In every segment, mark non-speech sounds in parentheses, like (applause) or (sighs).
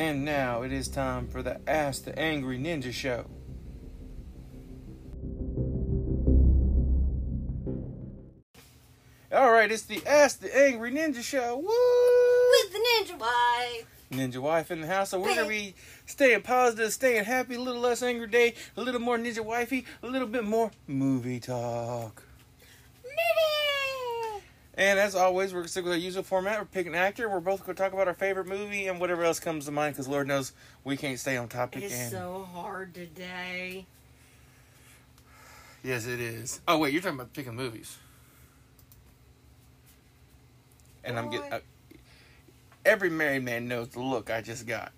And now it is time for the Ask the Angry Ninja Show. All right, it's the Ask the Angry Ninja Show. Woo! With the ninja wife. Ninja wife in the house, so we're gonna be staying positive, staying happy, a little less angry day, a little more ninja wifey, a little bit more movie talk. Movie. And as always, we're gonna stick with our usual format. We're picking an actor. We're both gonna talk about our favorite movie and whatever else comes to mind, because Lord knows we can't stay on topic. It's and so hard today. yes, it is. Oh wait, you're talking about picking movies. And I'm getting. Uh, every married man knows the look I just got.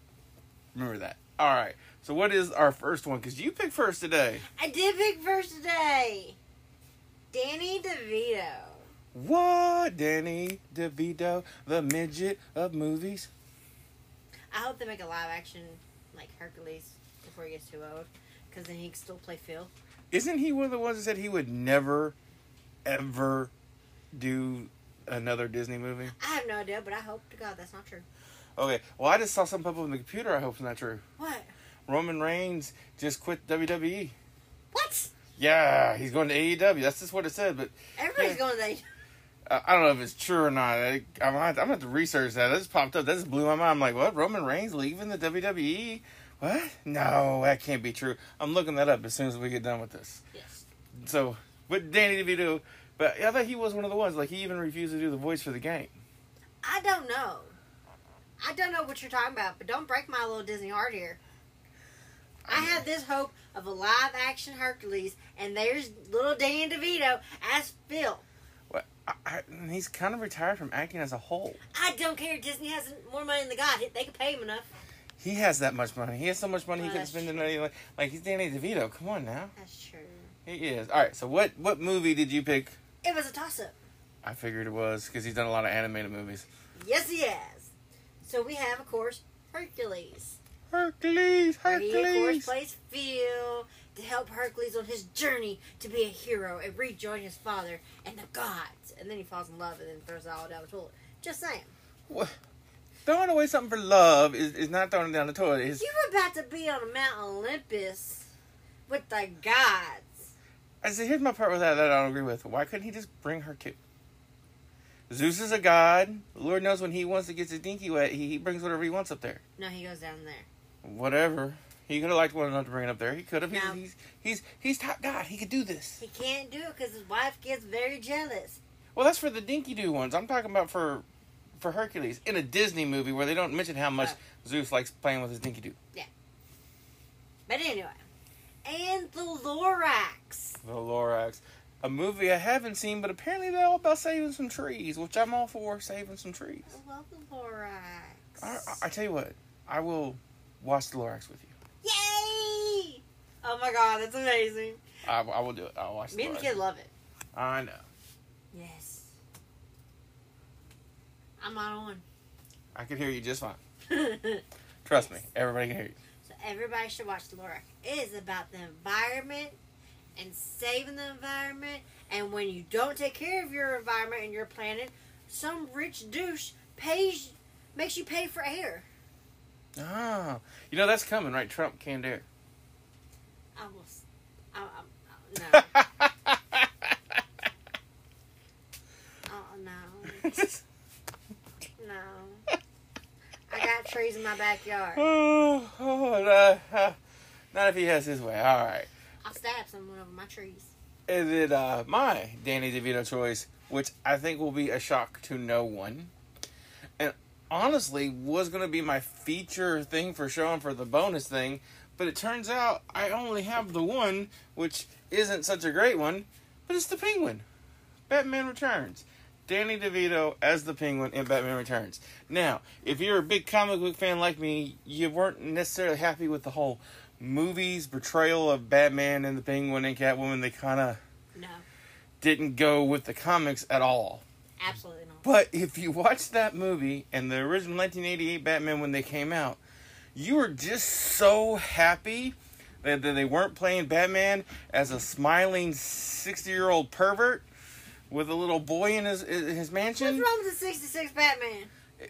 Remember that. All right. So what is our first one? Because you picked first today. I did pick first today. Danny DeVito. What? Danny DeVito, the midget of movies. I hope they make a live action like Hercules before he gets too old, because then he can still play Phil. Isn't he one of the ones that said he would never, ever do another Disney movie? I have no idea, but I hope to God that's not true. Okay. Well, I just saw something pop up on the computer. I hope it's not true. What? Roman Reigns just quit. WWE. What? Yeah, he's going to AEW. That's just what it said. But Everybody's Yeah. going to. uh, I don't know if it's true or not. I, I'm gonna have to, gonna have to research that. That just popped up. That just blew my mind. I'm like, what? Roman Reigns leaving the WWE? What? No, that can't be true. I'm looking that up as soon as we get done with this. Yes. So, but Danny DeVito, but I thought he was one of the ones. Like he even refused to do the voice for the game. I don't know. I don't know what you're talking about, but don't break my little Disney heart here. I had this hope of a live action Hercules, and there's little Dan DeVito as Phil. I, I, and he's kind of retired from acting as a whole. I don't care. Disney has more money than God. They can pay him enough. He has that much money. He has so much money he Well, could that's spend true. on. Like, like he's Danny DeVito. Come on now. That's true. He is. All right. So what what movie did you pick? It was a toss up. I figured it was because he's done a lot of animated movies. Yes, he has. So we have, of course, Hercules. Hercules, Where he, of course, Hercules. plays Phil to help Hercules on his journey to be a hero and rejoin his father and the gods. And then he falls in love and then throws it all down the toilet. Just saying. What? Throwing away something for love is, is not throwing it down the toilet. It's, You were about to be on Mount Olympus with the gods. I said, Here's my part with that that I don't agree with. Why couldn't he just bring her too? Zeus is a god. Lord knows when he wants to get his dinky wet, he, he brings whatever he wants up there. No, he goes down there. Whatever. He could have liked one enough to bring it up there. He could have. No. He's, he's he's he's top god. He could do this. He can't do it because his wife gets very jealous. Well, that's for the dinky doo ones. I'm talking about for for Hercules in a Disney movie where they don't mention how much Oh. Zeus likes playing with his dinky doo. Yeah. But anyway. And the Lorax. The Lorax. A movie I haven't seen, but apparently they're all about saving some trees, which I'm all for saving some trees. I love the Lorax. I, I, I tell you what, I will watch the Lorax with you. Yay! Oh my god, that's amazing. I, I will do it. I'll watch Me and the kid love it. I know. Yes. I'm not on. I can hear you just fine. (laughs) Trust me, everybody can hear you. So everybody should watch the Lorax. It is about the environment and saving the environment. And when you don't take care of your environment and your planet, some rich douche pays makes you pay for air. Oh, you know that's coming, right? Trump can't dare. I will. I, I, I, no. Oh (laughs) no. No. I got trees in my backyard. (laughs) oh, oh, uh, uh, not if he has his way. All right. I'll stab someone over my trees. Is it uh, my Danny DeVito choice, which I think will be a shock to no one, honestly was going to be my feature thing for showing for the bonus thing, but it turns out I only have the one, which isn't such a great one, but it's the Penguin. Batman Returns. Danny DeVito as the Penguin in Batman Returns. Now, if you're a big comic book fan like me, you weren't necessarily happy with the whole movies portrayal of Batman and the Penguin and Catwoman. They kind of No, didn't go with the comics at all. absolutely not. But (laughs) if you watch that movie and the original 1988 Batman when they came out, you were just so happy that, that they weren't playing Batman as a smiling 60 year old pervert with a little boy in his in his mansion. What's wrong with the '66 Batman?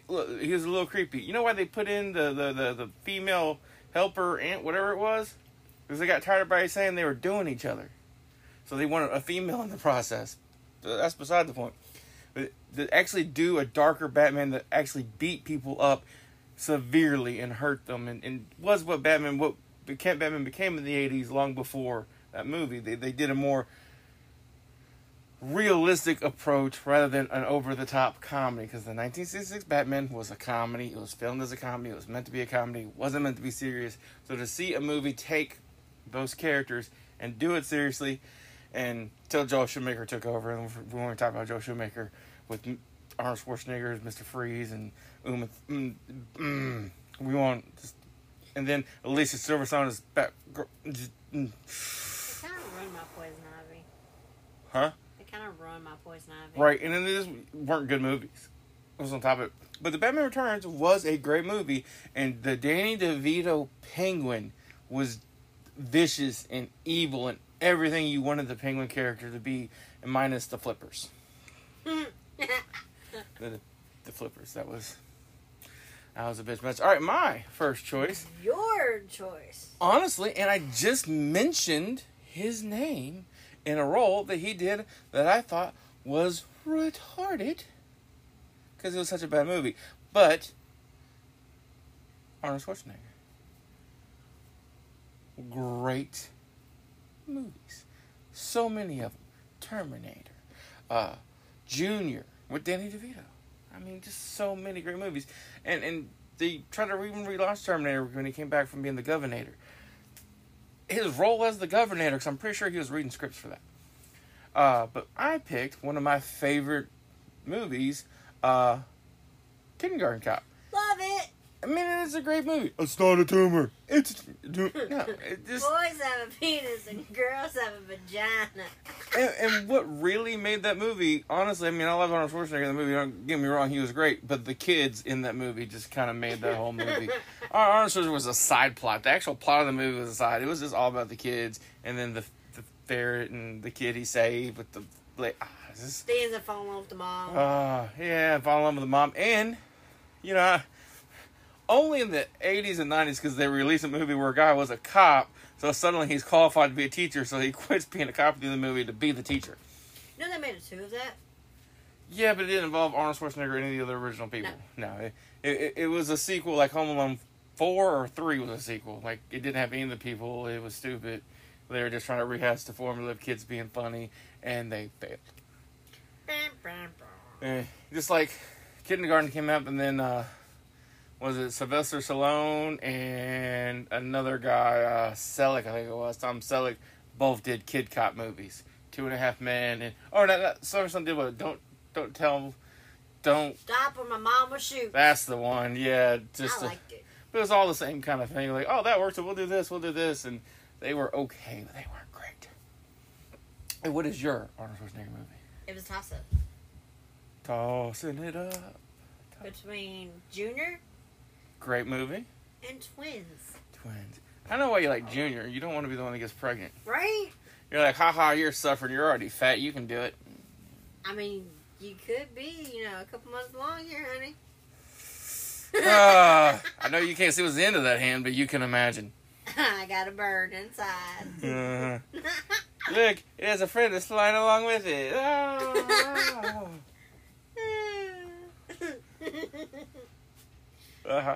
Look, he was a little creepy. You know why they put in the, the, the, the female helper aunt, whatever it was? Because they got tired of everybody saying they were doing each other. So they wanted a female in the process. That's beside the point. To actually do a darker Batman that actually beat people up severely and hurt them and, and was what Batman what became Batman became in the eighties long before that movie. They they did a more realistic approach rather than an over the top comedy because the 1966 Batman was a comedy. It was filmed as a comedy. It was meant to be a comedy. It wasn't meant to be serious. So to see a movie take those characters and do it seriously, and till Joel Schumacher took over, and we want to talk about Joel Schumacher with Arnold Schwarzenegger as Mr. Freeze and Uma, mm, mm, we want, just, and then Alicia Silverstone as Bat. mm, They kind of ruined my poison ivy. Huh? They kind of ruined my poison ivy. Right, and then these weren't good movies. It was on top of it. But The Batman Returns was a great movie, and the Danny DeVito Penguin was vicious and evil and everything you wanted the Penguin character to be, minus the flippers. (laughs) The, the flippers. That was. That was a bitch match. All right, my first choice. Your choice. Honestly, and I just mentioned his name in a role that he did that I thought was retarded because it was such a bad movie. But Arnold Schwarzenegger, great movies, so many of them. Terminator, uh, Junior with Danny DeVito. I mean, just so many great movies, and and they tried to even relaunch Terminator when he came back from being the Governor his role as the governor, because I'm pretty sure he was reading scripts for that. Uh, but I picked one of my favorite movies, uh, Kindergarten Cop. I mean, it's a great movie. It's not a tumor. It's (laughs) no, it just Boys have a penis and girls have a vagina. and, and what really made that movie, honestly, I mean, I love Arnold Schwarzenegger in the movie. Don't get me wrong, he was great, but the kids in that movie just kind of made that whole movie. (laughs) Ar- Arnold Schwarzenegger was a side plot. The actual plot of the movie was a side. It was just all about the kids, and then the the ferret and the kid he saved with the like. Ah, just, ends up falling in love with the mom. uh, yeah, fall in love with the mom, and you know, only in the '80s and '90s because they released a movie where a guy was a cop, so suddenly he's qualified to be a teacher, so he (laughs) quits being a cop in the movie to be the teacher. you know they made a two of that? Yeah, but it didn't involve Arnold Schwarzenegger or any of the other original people. No, it, it it was a sequel, like Home Alone four or three was a sequel. Like it didn't have any of the people. It was stupid. They were just trying to rehash the formula of kids being funny, and they failed. Eh, just like Kindergarten came out, and then uh, was it Sylvester Stallone and another guy, uh, Selleck, I think it was Tom Selleck, both did Kid Cop movies. Two and a Half Men, and oh, no, no, Sylvester Stallone did what? Don't don't tell, don't. Stop or my mom will shoot. That's the one. Yeah, just I a- liked it. but it was all the same kind of thing. Like, oh, that worked. So we'll do this. We'll do this, and they were okay, but they weren't great. And what is your Arnold Schwarzenegger movie? It was a toss up Tossing it up. between Junior Great movie. and twins. Twins. I know why you like Junior. You don't want to be the one that gets pregnant. Right? You're like, haha, you're suffering. You're already fat. You can do it. I mean, you could be, you know, a couple months along here, honey. Ah, (laughs) I know you can't see what's the end of that hand, but you can imagine. (laughs) I got a bird inside. (laughs) Uh, look, it has a friend that's flying along with it. Oh. Uh-huh.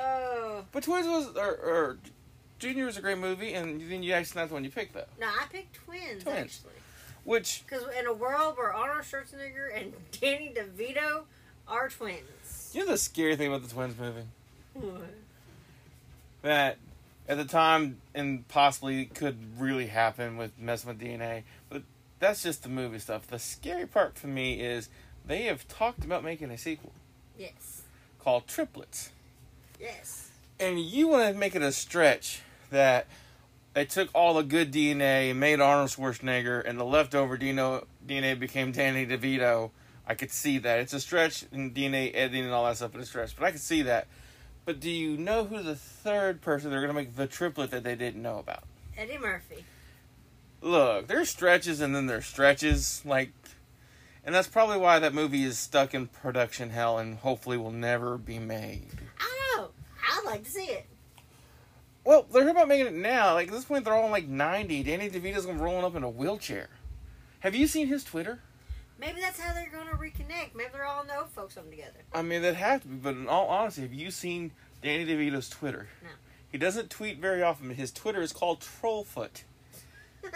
oh. But Twins was, or, or Junior was a great movie, and then you actually not the one you picked though. No, I picked twins, Twins. actually. Which Because in a world where Arnold Schwarzenegger and (laughs) Danny DeVito are twins. you know the scary thing about the Twins movie that at the time and possibly could really happen with messing with DNA, but that's just the movie stuff. The scary part for me is they have talked about making a sequel Yes. Called Triplets. Yes. and you want to make it a stretch that they took all the good DNA and made Arnold Schwarzenegger, and the leftover DNA became Danny DeVito. I could see that. It's a stretch in DNA editing and all that stuff, but a stretch. But I could see that. But do you know who the third person they're going to make the triplet that they didn't know about? Eddie Murphy. Look, there's stretches and then there's stretches. Like, and that's probably why that movie is stuck in production hell and hopefully will never be made. I don't know. I'd like to see it. Well, they're about making it now. Like at this point, they're all in like ninety. Danny DeVito's gonna be rolling up in a wheelchair. Have you seen his Twitter? Maybe that's how they're going to reconnect. Maybe they're all in the old folks home together. I mean, that have to be. But in all honesty, have you seen Danny DeVito's Twitter? No. He doesn't tweet very often. But his Twitter is called Trollfoot. (laughs)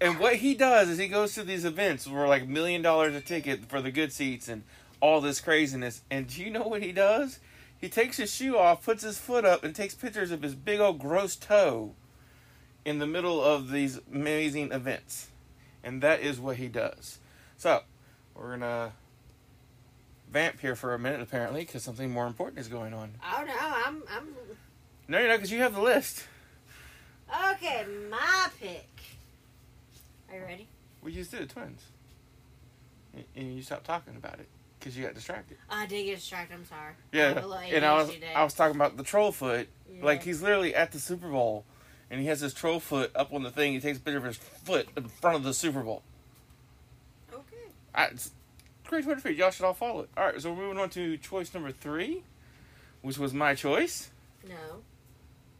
And what he does is he goes to these events where like million dollars a ticket for the good seats and all this craziness. And do you know what he does? He takes his shoe off, puts his foot up, and takes pictures of his big old gross toe in the middle of these amazing events. And that is what he does. So, we're gonna vamp here for a minute apparently because something more important is going on. oh no, I'm I'm No, you're not because you have the list. okay. My pick. Are you ready? We just did it, twins. And- And you stopped talking about it because you got distracted. I did get distracted. I'm sorry. Yeah, have a little and I was I was talking about the troll foot. Like he's literally at the Super Bowl, and he has his troll foot up on the thing. He takes a picture of his foot in front of the Super Bowl. okay. I, it's great Twitter feed. Y'all should all follow it. All right, so we're moving on to choice number three, which was my choice. No,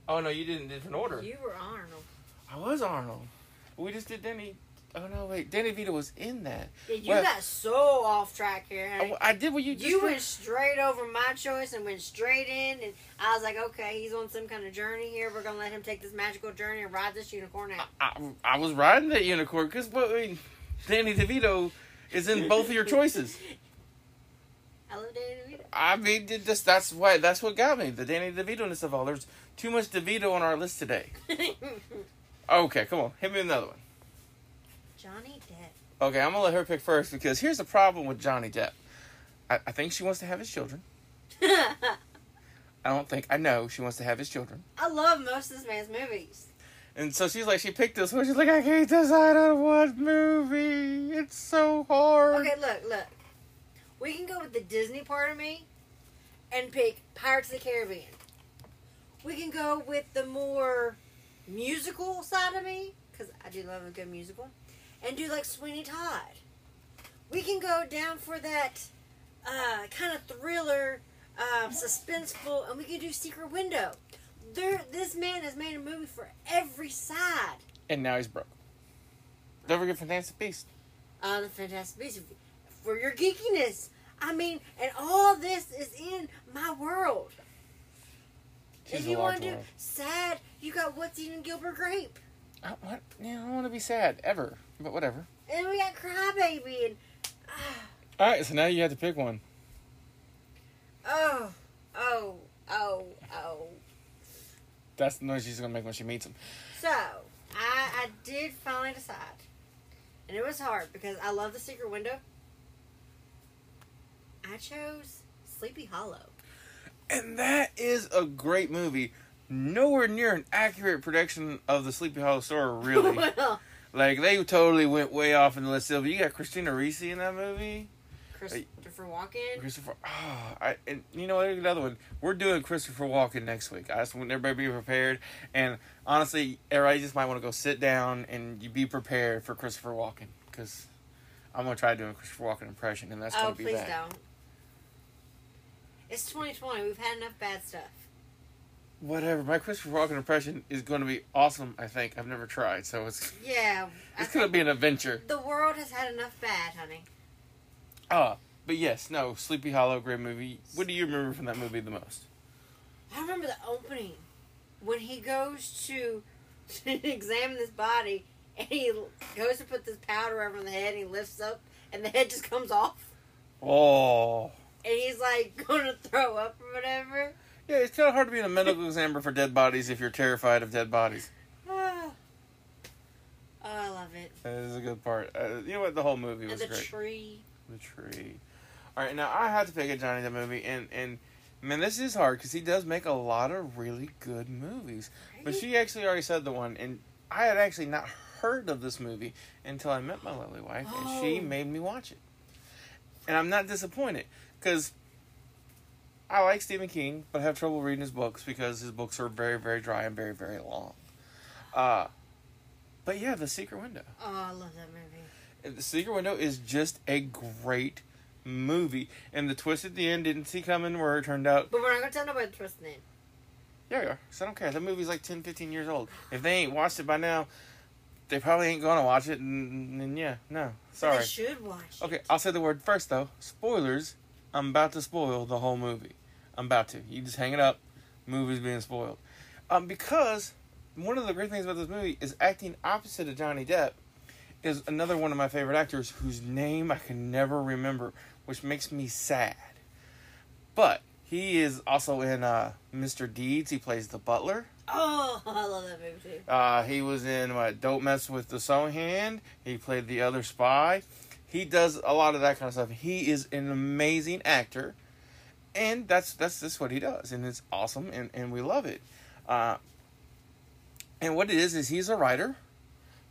Oh no, you didn't different order. you were Arnold. I was Arnold. We just did Danny. Oh no, wait, Danny Vito was in that. Yeah, you Well- got so off track here. I, I did what you just. You went straight over my choice and went straight in, and I was like, okay, he's on some kind of journey here. We're gonna let him take this magical journey and ride this unicorn out. I, I was riding that unicorn because, but I mean, Danny DeVito is in both of your choices. (laughs) I love Danny DeVito. I mean, just that's why that's what got me the Danny DeVito-ness of all. There's too much DeVito on our list today. (laughs) Okay, come on, hit me another one. Johnny Depp. Okay, I'm gonna let her pick first because here's the problem with Johnny Depp. I, I think she wants to have his children. I (laughs) I don't think I know she wants to have his children. I love most of this man's movies. And so she's like, she picked this one. She's like, I can't decide on what movie. It's so hard. Okay, look, look. We can go with the Disney part of me and pick Pirates of the Caribbean. We can go with the more musical side of me, because I do love a good musical, and do like Sweeney Todd. We can go down for that uh, kind of thriller, uh, suspenseful, and we can do Secret Window. There, this man has made a movie for every side. And now he's broke. Don't forget Fantastic Beast. uh, the Fantastic Beasts for your geekiness. I mean, and all this is in my world. She's if you want to do sad, you got What's Eating Gilbert Grape, I, what? Yeah, I don't want to be sad ever, but whatever. and we got Crybaby, and ah. All right, so now you have to pick one. oh, oh, oh, oh. That's the noise she's gonna make when she meets him. So I, I did finally decide, and it was hard because I love the Secret Window. I chose Sleepy Hollow. And that is a great movie. Nowhere near an accurate prediction of the Sleepy Hollow story, (laughs) really. well, like they totally went way off in the list. But you got Christina Ricci in that movie. Christopher Walken. Christopher. Oh, I and you know what? Another one. We're doing Christopher Walken next week. I just want everybody to be prepared. And honestly, everybody just might want to go sit down and you be prepared for Christopher Walken because I'm gonna try doing a Christopher Walken impression, and that's Oh, gonna be please don't. It's 2020. We've had enough bad stuff. Whatever. My Christopher Walken impression is going to be awesome. I think I've never tried, so it's Yeah. It's going to be an adventure. the world has had enough bad, honey. Ah, but yes, no, Sleepy Hollow, great movie. What do you remember from that movie the most? I remember the opening when he goes to (laughs) examine this body and he goes to put this powder over the head and he lifts up and the head just comes off Oh, and he's like (laughs) going to throw up or whatever. yeah. It's kind of hard to be in a medical examiner for dead bodies if you're terrified of dead bodies. (sighs) Oh, I love it. That is a good part. Uh, you know what? The whole movie And was the great. tree. The tree. All right, now I had to pick a Johnny Depp movie, and and man, this is hard because he does make a lot of really good movies. But she actually already said the one, and I had actually not heard of this movie until I met my lovely wife, and she Oh. made me watch it. And I'm not disappointed because I like Stephen King, but I have trouble reading his books because his books are very, very dry and very, very long. Uh, but yeah, The Secret Window. Oh, I love that movie. The Secret Window is just a great movie, and the twist at the end didn't see coming where it turned out. But we're not gonna tell nobody the twist then. Yeah, yeah. So I don't care. That movie's like 10, 15 years old. If they ain't watched it by now, they probably ain't gonna watch it. And, and yeah, no, But sorry. They should watch. it. Okay, I'll say the word first though. Spoilers. I'm about to spoil the whole movie. I'm about to. You just hang it up. Movie's being spoiled. Um, because one of the great things about this movie is acting opposite of Johnny Depp is another one of my favorite actors whose name I can never remember, which makes me sad. But he is also in uh, Mr. Deeds. He plays the butler. Oh, (laughs) I love that movie too. Uh, he was in what, Don't Mess with the Zohan. He played the other spy. He does a lot of that kind of stuff. He is an amazing actor, and that's that's just what he does, and it's awesome, and, and we love it. Uh, and what it is is he's a writer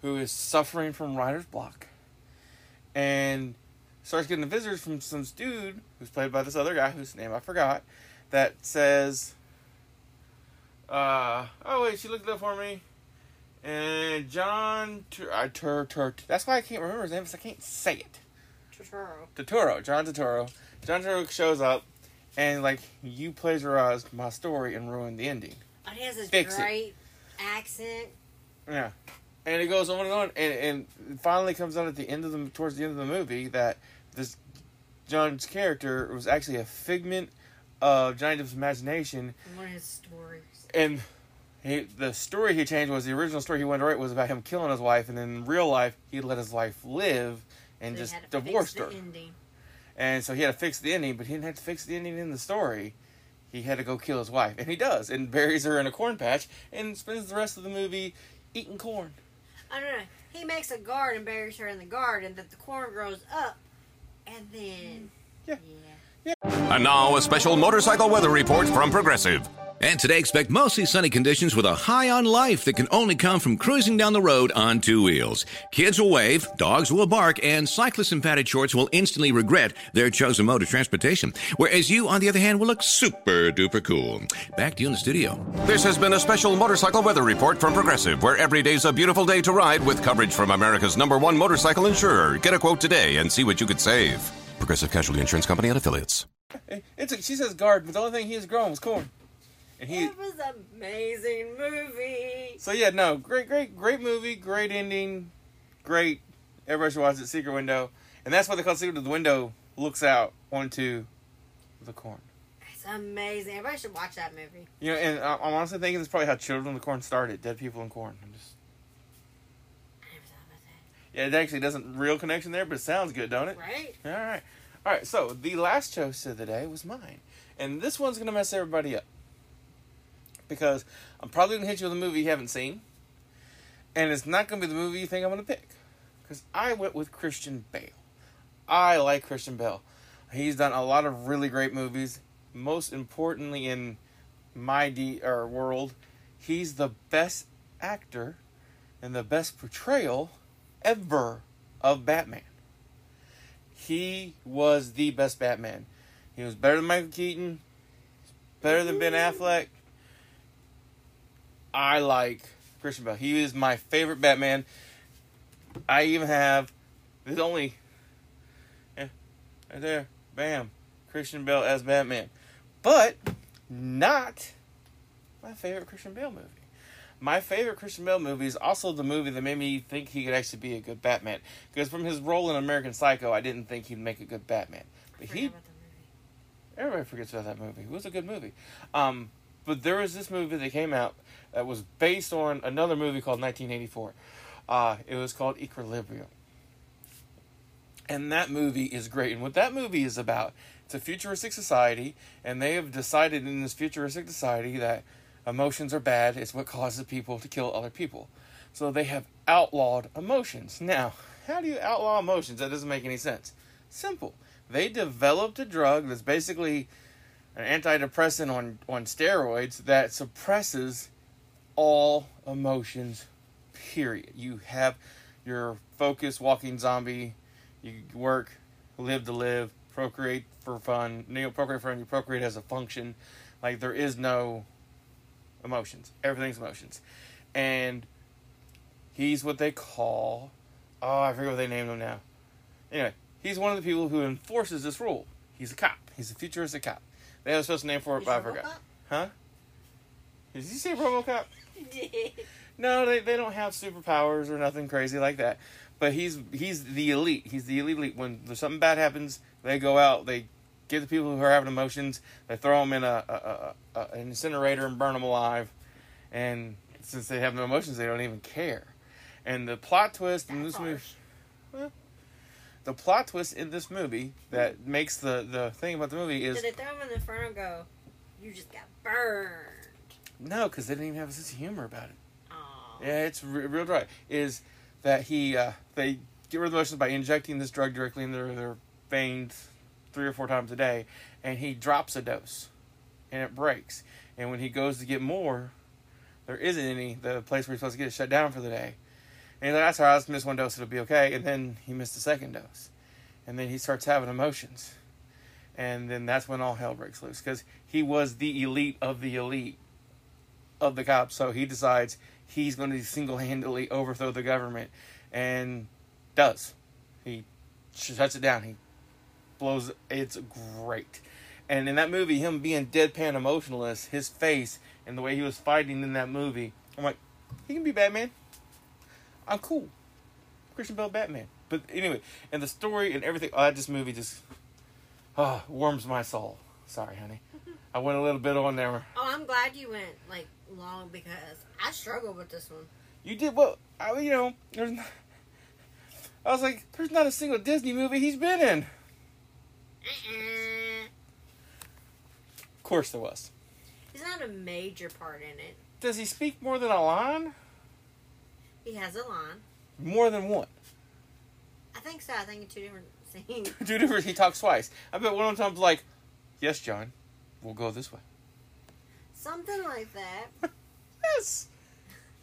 who is suffering from writer's block, and starts getting the visitors from some dude who's played by this other guy whose name I forgot, that says, uh, "Oh wait, she looked it up for me." And John Tur- I Tur Tur. That's why I can't remember his name because I can't say it. Turturro. Turturro, John Turturro. John Turturro shows up, and like you plagiarized my story and ruined the ending. And he has this Fix it. great accent. Yeah, and it goes on and on, and and it finally comes out at the end of the towards the end of the movie that this John's character was actually a figment of Johnny Depp's imagination, One of his stories. and he, the story he changed was the original story he wanted to write was about him killing his wife, and then in real life he let his wife live and just had to fix divorced her. Ending. And so he had to fix the ending, but he didn't have to fix the ending in the story. He had to go kill his wife, and he does, and buries her in a corn patch, and spends the rest of the movie eating corn. I don't know. He makes a garden, buries her in the garden, that the corn grows up, and then Yeah. yeah. And now a special motorcycle weather report from Progressive. And today, expect mostly sunny conditions with a high on life that can only come from cruising down the road on two wheels. Kids will wave, dogs will bark, and cyclists in padded shorts will instantly regret their chosen mode of transportation. Whereas you, on the other hand, will look super duper cool. Back to you in the studio. This has been a special motorcycle weather report from Progressive, where every day's a beautiful day to ride with coverage from America's number one motorcycle insurer. Get a quote today and see what you could save. Progressive Casualty Insurance Company and affiliates. It's a, she says garden, but the only thing he has grown was corn. And he, It was an amazing movie. so yeah, no, great, great, great movie, great ending, great. Everybody should watch it. Secret Window, and that's why they call it Secret Window. The window looks out onto the corn. It's amazing. Everybody should watch that movie. You know, and I- I'm honestly thinking it's probably how Children of the Corn started. Dead people in corn. I'm just, I never thought about yeah, it actually doesn't real connection there, but it sounds good, don't it? Right? All right. All right. So the last choice of the day was mine, and this one's gonna mess everybody up because I'm probably gonna hit you with a movie you haven't seen, and it's not gonna be the movie you think I'm gonna pick, because I went with Christian Bale. I like Christian Bale. He's done a lot of really great movies. Most importantly, in my de- or world, he's the best actor and the best portrayal ever of Batman he was the best Batman. He was better than Michael Keaton, better than Ben Affleck. I like Christian Bale. He is my favorite Batman. I even have there's only yeah, right there, bam, Christian Bale as Batman, but not my favorite Christian Bale movie. My favorite Christian Bale movie is also the movie that made me think he could actually be a good Batman. Because from his role in American Psycho, I didn't think he'd make a good Batman. But he, about the movie. everybody forgets about that movie. It was a good movie. Um, but there was this movie that came out that was based on another movie called 1984. Uh, it was called Equilibrium. And that movie is great. And what that movie is about, it's a futuristic society, and they have decided in this futuristic society that emotions are bad. It's what causes people to kill other people. So they have outlawed emotions. Now, how do you outlaw emotions? That doesn't make any sense. Simple. They developed a drug that's basically an antidepressant on, on steroids that suppresses all emotions, period. You have your focus, walking zombie, you work, live to live, procreate for fun, you procreate for fun, you procreate as a function. Like there is no emotions. Everything's emotions. And he's what they call oh, I forget what they named him now. Anyway, he's one of the people who enforces this rule. He's a cop. He's a futuristic cop. They have a special name for it, He's but I forgot. Huh? Did you say RoboCop? (laughs) No, they, they don't have superpowers or nothing crazy like that. But he's he's the elite. He's the elite. elite. When there's something bad happens, they go out. They get the people who are having emotions. They throw them in a, a, a, a an incinerator and burn them alive. And since they have no emotions, they don't even care. And the plot twist in this movie, well, the plot twist in this movie that makes the the thing about the movie is Did they throw him in the front and go, you just got burned? no, because they didn't even have a sense of humor about it. Aw. Yeah, it's re- real dry. Is that he? Uh, they get rid of the emotions by injecting this drug directly into their their veins three or four times a day, and he drops a dose, and it breaks. And when he goes to get more, there isn't any. The place where he's supposed to get it shut down for the day. And he's like, "That's all right. I'll just miss one dose. It'll be okay." And then he missed the second dose, and then he starts having emotions, and then that's when all hell breaks loose because he was the elite of the elite of the cops. So he decides he's going to single handedly overthrow the government and does. He shuts it down. He blows it's great. And in that movie, him being deadpan emotionless, his face and the way he was fighting in that movie, I'm like, he can be Batman. I'm cool. Christian Bale Batman. But anyway, and the story and everything, oh, that just movie just oh, warms my soul. Sorry, honey. (laughs) I went a little bit on there. Oh, I'm glad you went like long because I struggled with this one. You did well. I you know, there's. Not, I was like, there's not a single Disney movie he's been in. Uh-uh. Of course there was. He's not a major part in it. Does he speak more than a line? He has a line. More than one. I think so. I think it's two different (laughs) scenes. Two different. He talks twice. I bet one of them times like, "Yes, John, we'll go this way." Something like that. (laughs) Yes,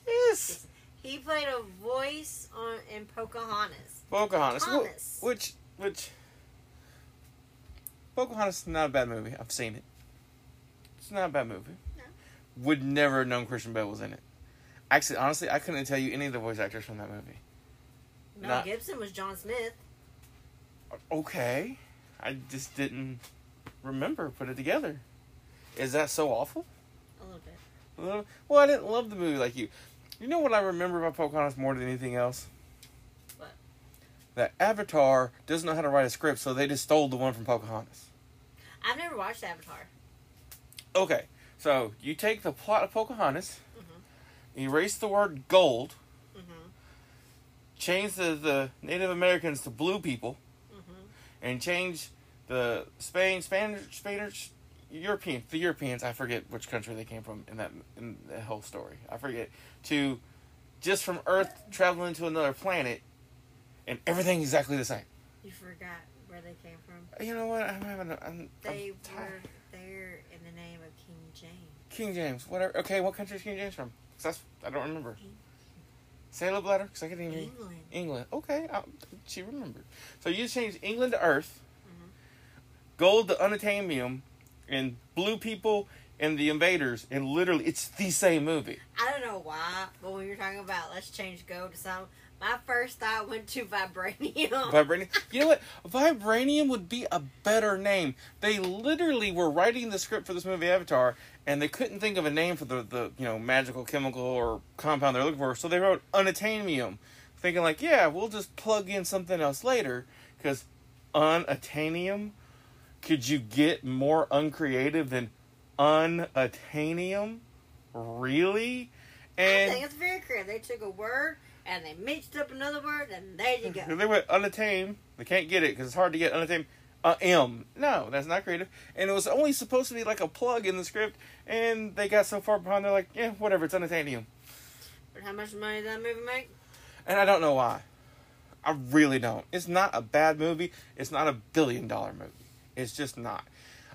yes. He played a voice on in Pocahontas. Pocahontas, Thomas. which which. Pocahontas is not a bad movie. I've seen it. It's not a bad movie. No. Would never have known Christian Bale was in it. Actually, honestly, I couldn't tell you any of the voice actors from that movie. Mel Not- Gibson was John Smith. Okay. I just didn't remember put it together. Is that so awful? A little bit. Uh, Well, I didn't love the movie like you. You know what I remember about Pocahontas more than anything else? What? That Avatar doesn't know how to write a script, so they just stole the one from Pocahontas. I've never watched Avatar. Okay, so you take the plot of Pocahontas, Mm-hmm. erase the word gold, Mhm. change the, the Native Americans to blue people, Mhm. and change the Spain, Spanish, Spanish, European, the Europeans. I forget which country they came from in that in the whole story. I forget to just from Earth traveling to another planet, and everything exactly the same. You forgot where they came from. You know what? I'm having. A, I'm, They I'm were there in the name of King James. King James. Whatever. Okay, what country is King James from? 'Cause that's I don't remember. Say a little louder, because I couldn't even. England. England. Okay, I, she remembered. So you change England to Earth, Mm-hmm. gold to unatamium, and blue people and the invaders, and literally it's the same movie. I don't know why, but when you're talking about let's change gold to some, my first thought went to vibranium. (laughs) Vibranium. You know what? Vibranium would be a better name. They literally were writing the script for this movie Avatar, and they couldn't think of a name for the, the you know magical chemical or compound they're looking for, so they wrote unatamium, thinking like, yeah, we'll just plug in something else later, because unatanium. Could you get more uncreative than unatanium? Really? And I think it's very creative. They took a word and they mixed up another word, and there you go. (laughs) They went unatamed. They can't get it because it's hard to get unatamed. Uh, M. No, that's not creative. And it was only supposed to be like a plug in the script, and they got so far behind, they're like, yeah, whatever, it's unatanium. But how much money did that movie make? and I don't know why. I really don't. It's not a bad movie. It's not a billion dollar movie. It's just not.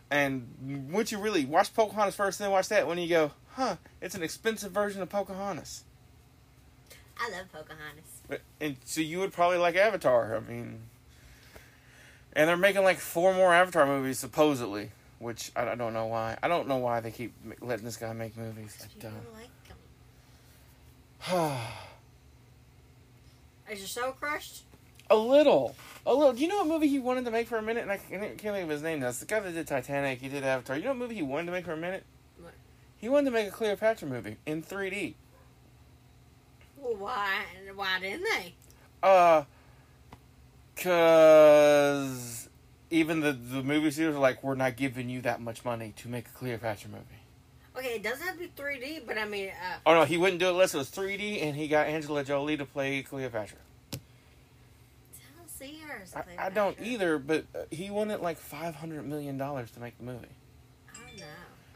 And once you really watch Pocahontas first, then watch that, when you go, huh, it's an expensive version of Pocahontas. I love Pocahontas. But, and so you would probably like Avatar. I mean, and they're making like four more Avatar movies supposedly, which I, I don't know why. I don't know why they keep letting this guy make movies. I don't. like 'em. (sighs) Is your soul crushed? A little. A little. Do you know what movie he wanted to make for a minute? And I can't think of his name now. The guy that did Titanic. He did Avatar. You know what movie he wanted to make for a minute? What? He wanted to make a Cleopatra movie in 3D. Well, why? Why didn't they? Uh, cause even the the movie studios are like, we're not giving you that much money to make a Cleopatra movie. Okay, it doesn't have to be 3D, but I mean, uh, Oh no, he wouldn't do it unless it was 3D, and he got Angela Jolie to play Cleopatra. I don't see her I, I don't either, but uh, he wanted like 500 million dollars to make the movie. Oh no!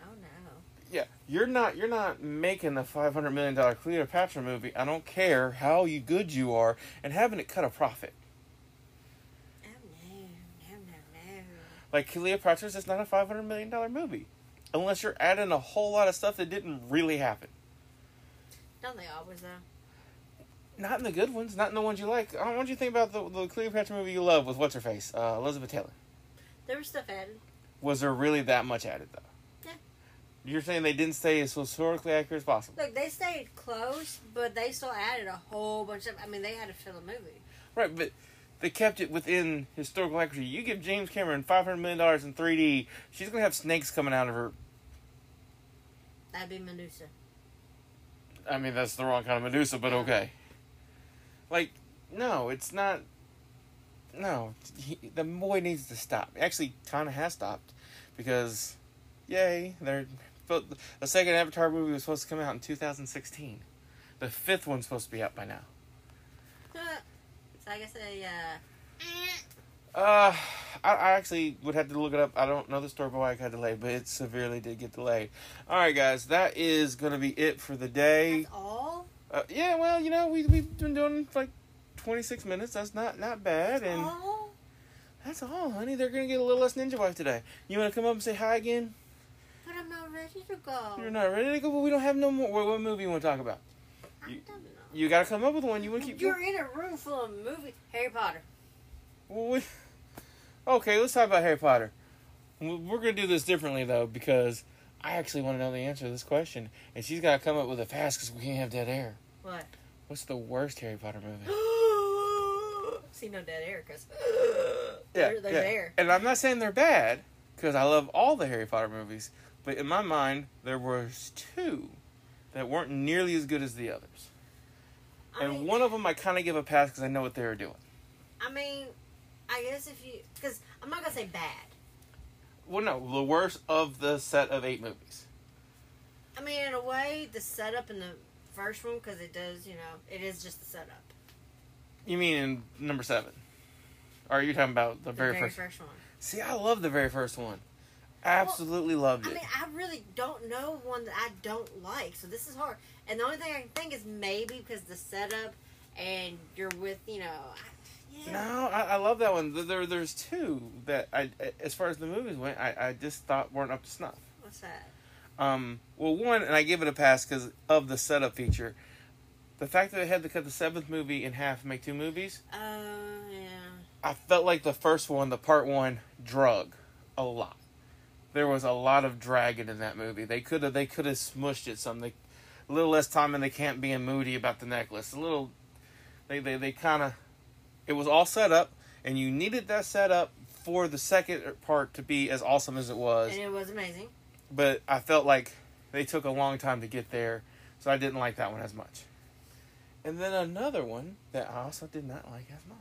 Oh no! Yeah, you're not you're not making a five hundred million dollar Cleopatra movie. I don't care how you good you are, and having it cut a profit. Oh no! No! No! No! Like Cleopatra's just not a five hundred million dollar movie, unless you're adding a whole lot of stuff that didn't really happen. Don't they always though? Not in the good ones, not in the ones you like. Uh, What do you think about the, the Cleopatra movie you love with what's her face, uh, Elizabeth Taylor? There was stuff added. Was there really that much added though? You're saying they didn't stay as historically accurate as possible, Look, they stayed close, but they still added a whole bunch of. I mean, they had to fill a movie. right? But they kept it within historical accuracy. You give James Cameron five hundred million dollars in 3D, she's gonna have snakes coming out of her That'd be Medusa. I mean, that's the wrong kind of Medusa, but okay. Like, no, it's not. No, he, the boy needs to stop. Actually, kind of has stopped because, yay, they're. The second Avatar movie was supposed to come out in 2016. The fifth one's supposed to be out by now. (laughs) so I guess a uh, Uh, I, I actually would have to look it up. I don't know the story why it got delayed, but it severely did get delayed. All right, guys, that is gonna be it for the day. that's all. Uh, yeah, well, you know, we we've been doing like twenty six minutes. That's not not bad, and all. that's all, honey. They're gonna get a little less ninja wife today. You want to come up and say hi again? I'm not ready to go. You're not ready to go, but we don't have no more. What, what movie you want to talk about? I you- don't know. You gotta come up with one. You want to keep. You're in a room full of movies. Harry Potter. Well, we... (laughs) Okay, let's talk about Harry Potter. We- We're gonna do this differently though because I actually want to know the answer to this question, and she's gotta come up with it fast because we can't have dead air. What? What's the worst Harry Potter movie? (gasps) See no dead air because (laughs) Yeah, there, there's yeah. air. And I'm not saying they're bad, because I love all the Harry Potter movies. But in my mind, there was two that weren't nearly as good as the others. I And mean, one of them I kind of give a pass because I know what they were doing. I mean, I guess if you because I'm not gonna say bad. Well, no, the worst of the set of eight movies. I mean, in a way, the setup in the first one because it does, you know, it is just the setup. You mean in number seven? Or are you talking about the, The very, very, first? first one. See, I love the very first one. Absolutely loved it. I mean, I really don't know one that I don't like, so this is hard. And the only thing I can think is maybe because the setup and you're with, you know, I, yeah. No, I, I love that one. There- There, there's two that I, as far as the movies went, I, I just thought weren't up to snuff. What's that? Um, well, one, and I give it a pass because of the setup feature. The fact that they had to cut the seventh movie in half and make two movies, Uh, yeah. I felt like the first one, the part one, drug a lot. There was a lot of dragging in that movie. They could have they could have smushed it some. They, a little less time and they can't being moody about the necklace. A little, they they, they kind of, it was all set up, and you needed that setup for the second part to be as awesome as it was And it was amazing. but I felt like they took a long time to get there, so I didn't like that one as much. And then another one that I also did not like as much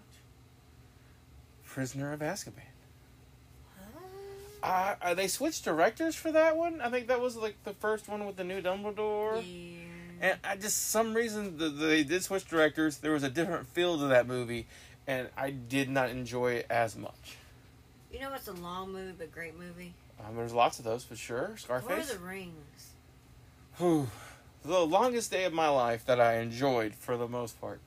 Prisoner of Azkaban. Uh, they switched directors for that one. I think that was like the first one with the new Dumbledore. Yeah. And I just some reason the, the, they did switch directors. There was a different feel to that movie, and I did not enjoy it as much. You know it's a long movie but great movie? Um, there's lots of those for sure. Lord Scarface. of the Rings. Whew. the longest day of my life that I enjoyed for the most part.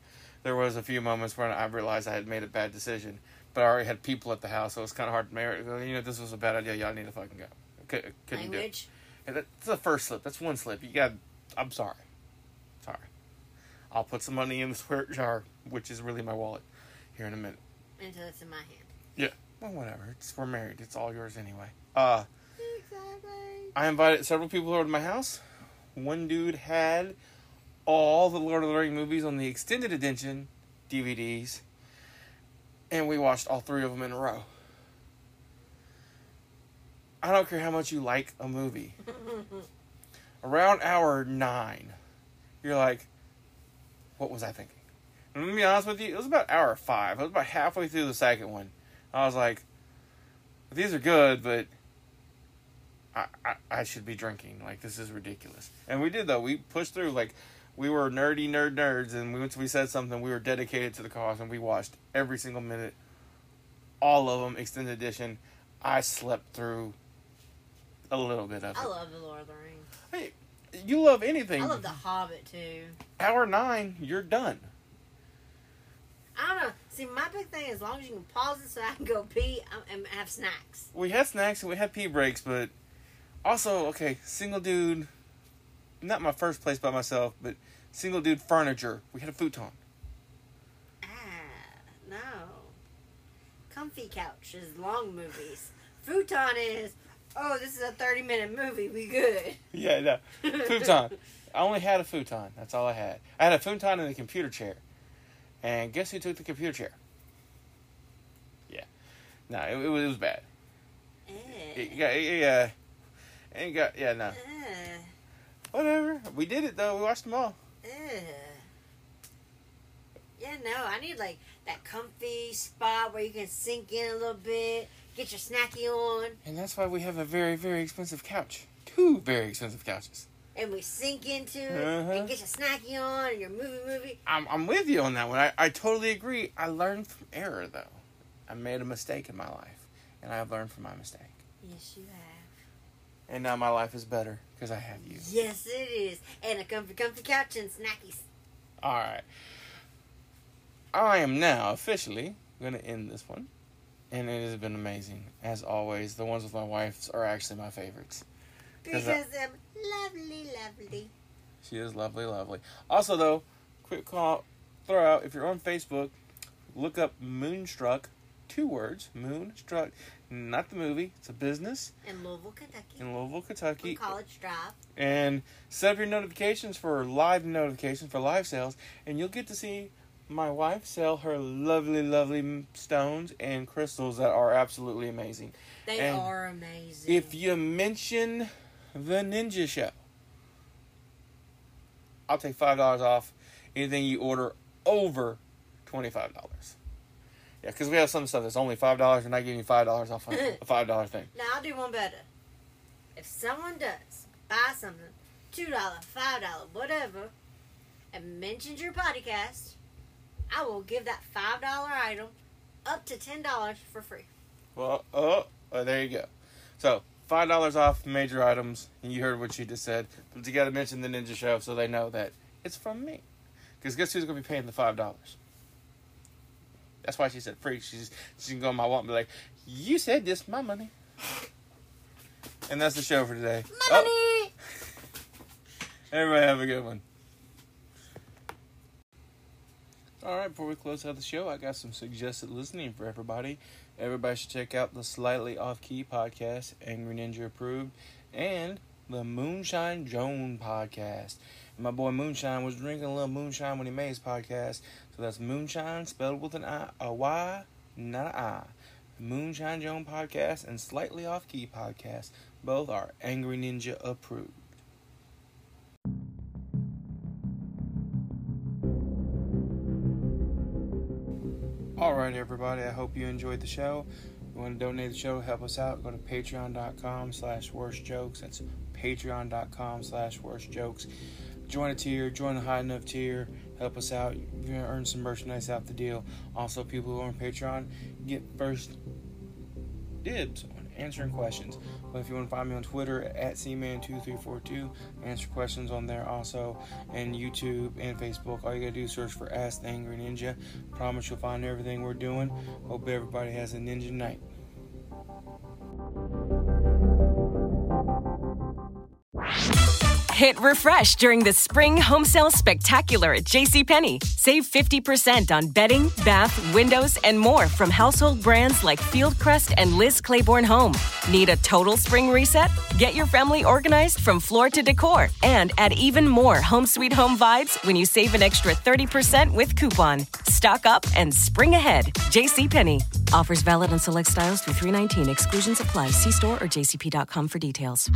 There was a few moments when I realized I had made a bad decision, but I already had people at the house, so it was kind of hard to marry. You know, this was a bad idea. Y'all need to fucking go. Couldn't do it. Language. Yeah, That's the first slip. That's one slip. You got. I'm sorry. Sorry. I'll put some money in the squirt jar, which is really my wallet, here in a minute. Until it's in my hand. Yeah. Well, whatever. It's we're married. It's all yours anyway. Uh, Exactly. I invited several people over to my house. One dude had all the Lord of the Rings movies on the extended edition DVDs, and we watched all three of them in a row. I don't care how much you like a movie. (laughs) Around hour nine, you're like, what was I thinking? And let me be honest with you, it was about hour five. I was about halfway through the second one. I was like, these are good, but I, I, I should be drinking. Like this is ridiculous. And we did though. We pushed through. Like we were nerdy nerd nerds, and we once we said something, we were dedicated to the cause, and we watched every single minute, all of them extended edition. I slept through a little bit of it. I love the Lord of the Rings. Hey, you love anything. I love The Hobbit too. Hour nine, you're done. I don't know. See, my big thing is as long as you can pause it so I can go pee and have snacks. We had snacks and we had pee breaks, but also okay, single dude. Not my first place by myself, but single dude furniture. We had a futon. Ah, no. Comfy couch is long movies. Futon is, oh, this is a 30 minute movie. We good. (laughs) Yeah, no. Futon. I only had a futon. That's all I had. I had a futon and a computer chair. And guess who took the computer chair? Yeah. No, it, it was, it was bad. Eh, It got, yeah. It got, yeah, no. eh, Whatever. We did it, though. We watched them all. eh. Yeah, no, I need like that comfy spot where you can sink in a little bit, get your snacky on, And that's why we have a very, very expensive couch. Two very expensive couches. and we sink into it Uh-huh. and get your snacky on and your movie movie. I'm, I'm with you on that one. I, I totally agree. I learned from error, though. I made a mistake in my life, and I've learned from my mistake. Yes, you have. And now my life is better because I have you. Yes, it is. And a comfy, comfy couch and snackies. All right. I am now officially going to end this one. And it has been amazing. As always, the ones with my wife are actually my favorites. Because I- I'm lovely, lovely. She is lovely, lovely. Also, though, quick call, throw out if you're on Facebook, look up Moonstruck, two words, Moonstruck, not the movie. It's a business In Louisville, Kentucky. in Louisville, On Kentucky, College Drive. and set up your notifications for live notifications for live sales, and you'll get to see my wife sell her lovely, lovely stones and crystals that are absolutely amazing. They And are amazing. If you mention the Ninja Show, I'll take five dollars off anything you order over twenty five dollars. Yeah, because we have some stuff that's only five dollars, and I give you five dollars off a (laughs) five dollar thing. now I'll do one better. If someone does buy something, two dollar, five dollar, whatever, and mentions your podcast, I will give that five dollar item up to ten dollars for free. Well, oh, oh, there you go. So five dollars off major items, and you heard what she just said. But you got to mention the Ninja Show so they know that it's from me. Because guess who's gonna be paying the five dollars? That's why she said freak. She's she can go on my wallet and be like, "You said this, my money." And that's the show for today. Money. Oh, everybody have a good one. All right, before we close out the show, I got some suggested listening for everybody. Everybody should check out the Slightly Off Key podcast, Angry Ninja approved, and the Moonshine Joan podcast. My boy Moonshine was drinking a little moonshine when he made his podcast. So that's Moonshine spelled with an I, a Y, not an I. Moonshine Joan podcast and Slightly Off Key podcast. Both are Angry Ninja approved. All right, everybody. I hope you enjoyed the show. If you want to donate the show, help us out. Go to patreon.com slash worst jokes. That's patreon.com slash worst jokes. Join a tier, join a high enough tier, help us out. You're to earn some merchandise out the deal. Also, people who are on Patreon get first dibs on answering questions. But if you want to find me on Twitter at cman2342, answer questions on there also, and YouTube and Facebook. All you gotta do is search for Ask the Angry Ninja. Promise you'll find everything we're doing. Hope everybody has a ninja night. Hit refresh during the spring home sale spectacular at JCPenney. Save 50% on bedding, bath, windows, and more from household brands like Fieldcrest and Liz Claiborne Home. Need a total spring reset? Get your family organized from floor to decor and add even more home sweet home vibes when you save an extra 30% with coupon. Stock up and spring ahead. JCPenney. Offers valid on select styles through 319. Exclusions apply. See store or jcp.com for details.